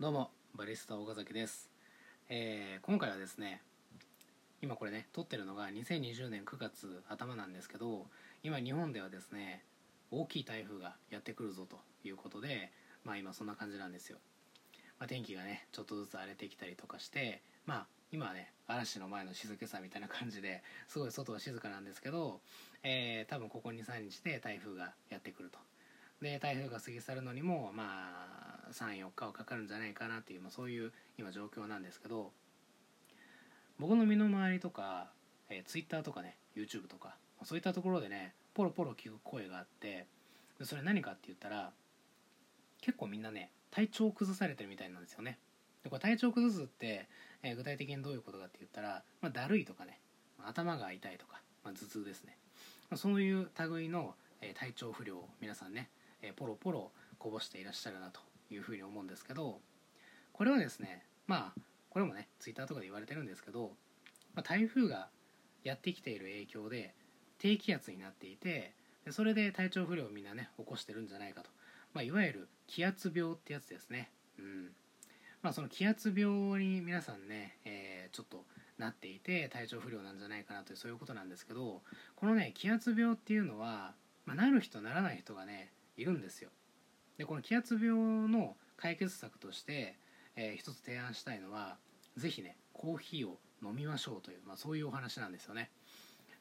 どうもバリスタ岡崎です、えー今回はですね今これね撮ってるのが2020年9月頭なんですけど今日本ではですね大きい台風がやってくるぞということでまあ今そんな感じなんですよ、まあ、天気がねちょっとずつ荒れてきたりとかしてまあ今はね嵐の前の静けさみたいな感じですごい外は静かなんですけど、えー多分ここ23日で台風がやってくると。で台風が過ぎ去るのにもまあ34日はかかるんじゃないかなっていう、まあ、そういう今状況なんですけど僕の身の回りとか、えー、Twitter とかね YouTube とかそういったところでねポロポロ聞く声があってそれ何かって言ったら結構みんなね体調を崩されてるみたいなんですよね。でこれ体調崩すって、えー具体的にどういうことかって言ったら、まあ、だるいとかね頭が痛いとか、まあ、頭痛ですね、まあ、そういう類の、えー体調不良を皆さんね、えポロポロこぼしていらっしゃるなというふうに思うんですけどこれはですねまあこれもねツイッターとかで言われてるんですけど、まあ、台風がやってきている影響で低気圧になっていてでそれで体調不良をみんなね起こしてるんじゃないかと、まあ、いわゆる気圧病ってやつですね。うん。まあその気圧病に皆さんね、えーちょっとなっていて体調不良なんじゃないかなというそういうことなんですけどこのね気圧病っていうのは、まあ、なる人ならない人がねいるんですよ。でこの気圧病の解決策として、えー一つ提案したいのはぜひねコーヒーを飲みましょうという、まあ、そういうお話なんですよね。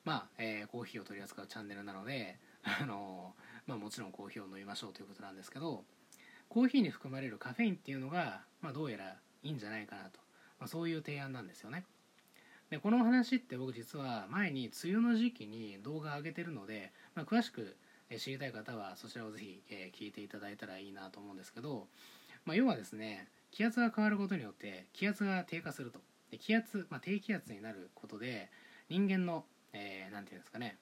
まあ、えーコーヒーを取り扱うチャンネルなので あのーまあもちろんコーヒーを飲みましょうということなんですけどコーヒーに含まれるカフェインっていうのが、まあ、どうやらいいんじゃないかなと、まあ、そういう提案なんですよね。でこの話って僕実は前に梅雨の時期に動画上げてるので、まあ、詳しくえ知りたい方はそちらをぜひ、え聞いていただいたらいいなと思うんですけど、まあ、要はですね気圧が変わることによって気圧が低下すると。で気圧、まあ、低気圧になることで人間の、えーていうんですかね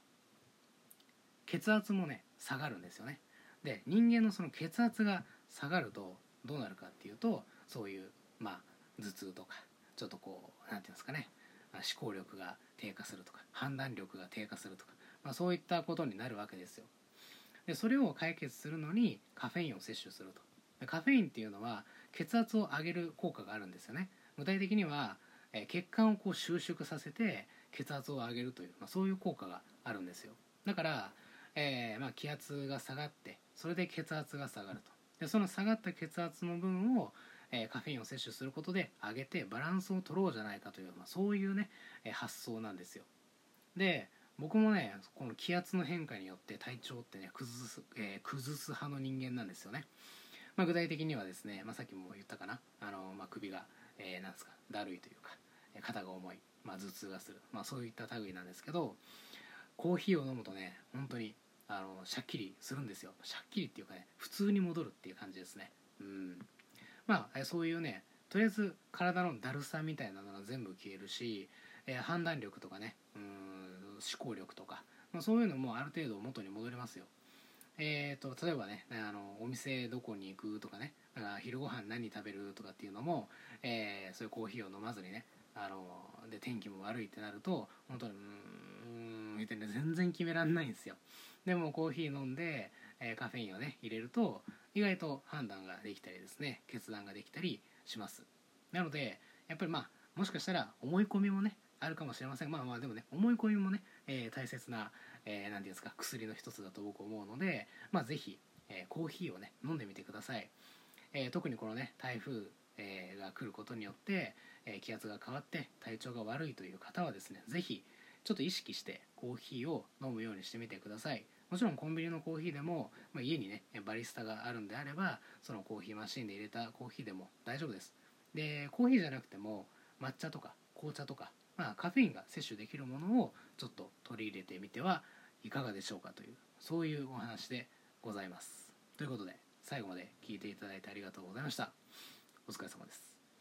血圧もね下がるんですよね。で人間のその血圧が下がるとどうなるかっていうとそういうまあ頭痛とかちょっとこうなんていうんですかね思考力が低下するとか判断力が低下するとか、まあ、そういったことになるわけですよ。でそれを解決するのにカフェインを摂取すると。でカフェインっていうのは血圧を上げる効果があるんですよね。具体的には、え血管をこう収縮させて血圧を上げるという、まあ、そういう効果があるんですよ。だから、えーまあ、気圧が下がってそれで血圧が下がると。でその下がった血圧の分を、えカフェインを摂取することで上げてバランスを取ろうじゃないかという、まあ、そういうね、え発想なんですよ。で僕もねこの気圧の変化によって体調ってね崩す,、えー崩す派の人間なんですよね、まあ、具体的にはですね、まあ、さっきも言ったかな。あの、まあ、首が、えーなんですかだるいというか肩が重い、まあ、頭痛がする、まあ、そういった類なんですけどコーヒーを飲むとね本当にあのシャッキリするんですよ。シャッキリっていうかね普通に戻るっていう感じですね。うん。まあえーそういうねとりあえず体のだるさみたいなのが全部消えるし、えー判断力とかねうん。思考力とか、まあ、そういうのもある程度元に戻りますよ。えー、と例えばねあのお店どこに行くとかねだから昼ご飯何食べるとかっていうのも、えーそういうコーヒーを飲まずにねあので天気も悪いってなると本当にうーんみたいな全然決めらんないんですよ。でもコーヒー飲んで、えーカフェインをね入れると意外と判断ができたりですね決断ができたりします。なのでやっぱりまあもしかしたら思い込みもねあるかもしれません。まあまあでもね思い込みもね、えー大切なえー、ていうんですか薬の一つだと僕思うので、まあ、ぜひ、えーコーヒーをね飲んでみてください、えー特にこのね台風、えが来ることによって、え気圧が変わって体調が悪いという方はですねぜひちょっと意識してコーヒーを飲むようにしてみてください。もちろんコンビニのコーヒーでも、まあ、家にねバリスタがあるんであればそのコーヒーマシンで入れたコーヒーでも大丈夫です。でコーヒーじゃなくても抹茶とか紅茶とか、まあ、カフェインが摂取できるものをちょっと取り入れてみてはいかがでしょうかというそういうお話でございます。ということで最後まで聞いていただいてありがとうございました。お疲れ様です。